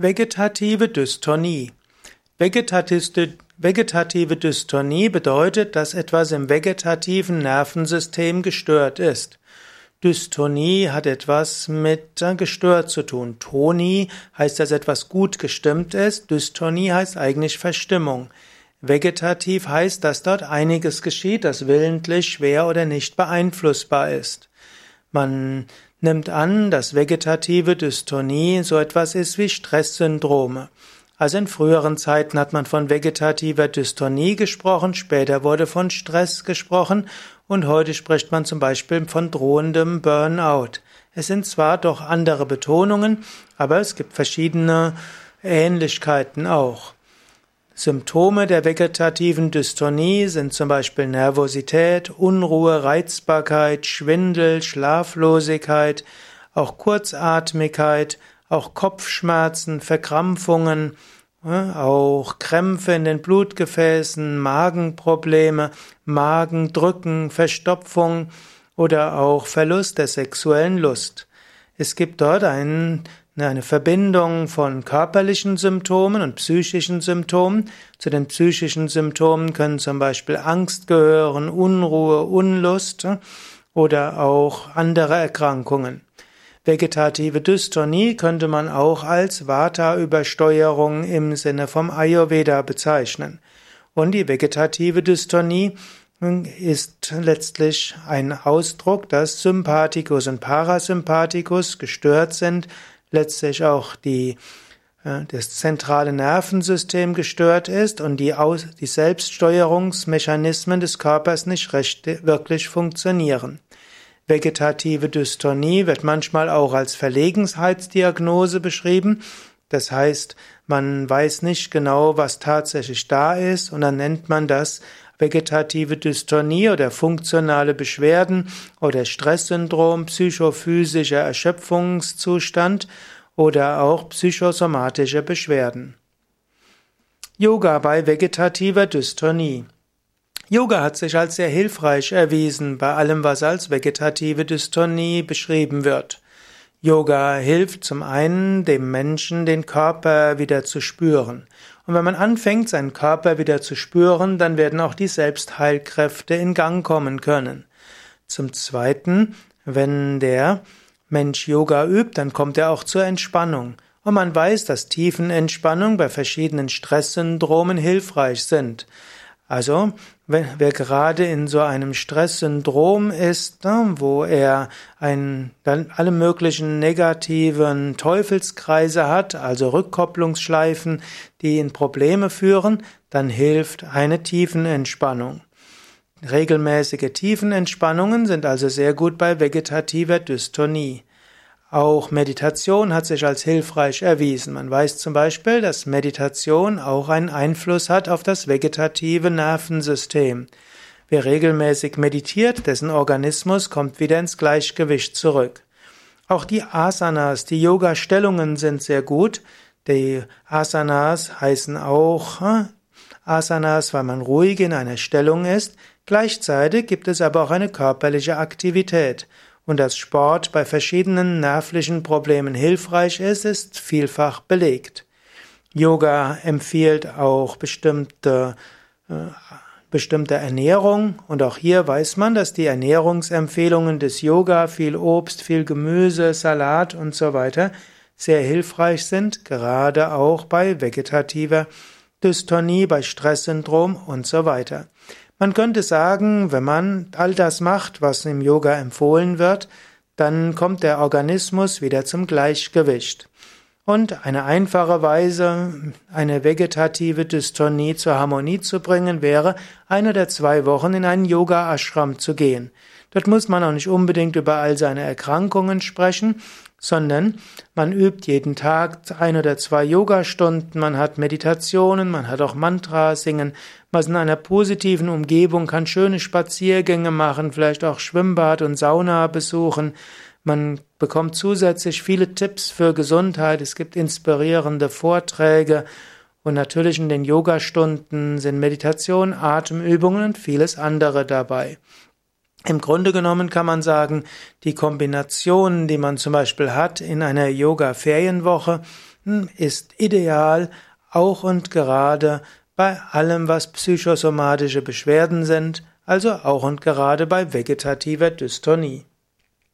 Vegetative Dystonie. Vegetative Dystonie bedeutet, dass etwas im vegetativen Nervensystem gestört ist. Dystonie hat etwas mit gestört zu tun. Tonie heißt, dass etwas gut gestimmt ist. Dystonie heißt eigentlich Verstimmung. Vegetativ heißt, dass dort einiges geschieht, das willentlich, schwer oder nicht beeinflussbar ist. Man nimmt an, dass vegetative Dystonie so etwas ist wie Stresssyndrome. Also in früheren Zeiten hat man von vegetativer Dystonie gesprochen, später wurde von Stress gesprochen und heute spricht man zum Beispiel von drohendem Burnout. Es sind zwar doch andere Betonungen, aber es gibt verschiedene Ähnlichkeiten auch. Symptome der vegetativen Dystonie sind zum Beispiel Nervosität, Unruhe, Reizbarkeit, Schwindel, Schlaflosigkeit, auch Kurzatmigkeit, auch Kopfschmerzen, Verkrampfungen, auch Krämpfe in den Blutgefäßen, Magenprobleme, Magendrücken, Verstopfung oder auch Verlust der sexuellen Lust. Es gibt dort einen eine Verbindung von körperlichen Symptomen und psychischen Symptomen. Zu den psychischen Symptomen können zum Beispiel Angst gehören, Unruhe, Unlust oder auch andere Erkrankungen. Vegetative Dystonie könnte man auch als Vata-Übersteuerung im Sinne vom Ayurveda bezeichnen. Und die vegetative Dystonie ist letztlich ein Ausdruck, dass Sympathikus und Parasympathikus gestört sind, letztlich auch die, äh, das zentrale Nervensystem gestört ist und die, Aus, die Selbststeuerungsmechanismen des Körpers nicht recht, wirklich funktionieren. Vegetative Dystonie wird manchmal auch als Verlegenheitsdiagnose beschrieben. Das heißt, man weiß nicht genau, was tatsächlich da ist, und dann nennt man das vegetative Dystonie oder funktionale Beschwerden oder Stresssyndrom, psychophysischer Erschöpfungszustand oder auch psychosomatische Beschwerden. Yoga bei vegetativer Dystonie. Yoga hat sich als sehr hilfreich erwiesen bei allem, was als vegetative Dystonie beschrieben wird. Yoga hilft zum einen dem Menschen, den Körper wieder zu spüren. Und wenn man anfängt, seinen Körper wieder zu spüren, dann werden auch die Selbstheilkräfte in Gang kommen können. Zum zweiten, wenn der Mensch Yoga übt, dann kommt er auch zur Entspannung. Und man weiß, dass Tiefenentspannung bei verschiedenen Stresssyndromen hilfreich sind. Also, wer gerade in so einem Stresssyndrom ist, ne, wo er ein, dann alle möglichen negativen Teufelskreise hat, also Rückkopplungsschleifen, die in Probleme führen, dann hilft eine Tiefenentspannung. Regelmäßige Tiefenentspannungen sind also sehr gut bei vegetativer Dystonie. Auch Meditation hat sich als hilfreich erwiesen. Man weiß zum Beispiel, dass Meditation auch einen Einfluss hat auf das vegetative Nervensystem. Wer regelmäßig meditiert, dessen Organismus kommt wieder ins Gleichgewicht zurück. Auch die Asanas, die Yoga-Stellungen sind sehr gut. Die Asanas heißen auch hm, Asanas, weil man ruhig in einer Stellung ist. Gleichzeitig gibt es aber auch eine körperliche Aktivität. Und dass Sport bei verschiedenen nervlichen Problemen hilfreich ist, ist vielfach belegt. Yoga empfiehlt auch bestimmte, äh, bestimmte Ernährung und auch hier weiß man, dass die Ernährungsempfehlungen des Yoga, viel Obst, viel Gemüse, Salat und so weiter sehr hilfreich sind, gerade auch bei vegetativer Dystonie, bei Stresssyndrom und so weiter. Man könnte sagen, wenn man all das macht, was im Yoga empfohlen wird, dann kommt der Organismus wieder zum Gleichgewicht. Und eine einfache Weise, eine vegetative Dystonie zur Harmonie zu bringen, wäre, ein oder zwei Wochen in einen Yoga-Ashram zu gehen. Dort muss man auch nicht unbedingt über all seine Erkrankungen sprechen, sondern man übt jeden Tag ein oder zwei Yogastunden, man hat Meditationen, man hat auch Mantra singen, man ist in einer positiven Umgebung, kann schöne Spaziergänge machen, vielleicht auch Schwimmbad und Sauna besuchen. Man bekommt zusätzlich viele Tipps für Gesundheit, es gibt inspirierende Vorträge und natürlich in den Yogastunden sind Meditation, Atemübungen und vieles andere dabei. Im Grunde genommen kann man sagen, die Kombinationen, die man zum Beispiel hat in einer Yoga-Ferienwoche, hm, ist ideal, auch und gerade bei allem, was psychosomatische Beschwerden sind, also auch und gerade bei vegetativer Dystonie.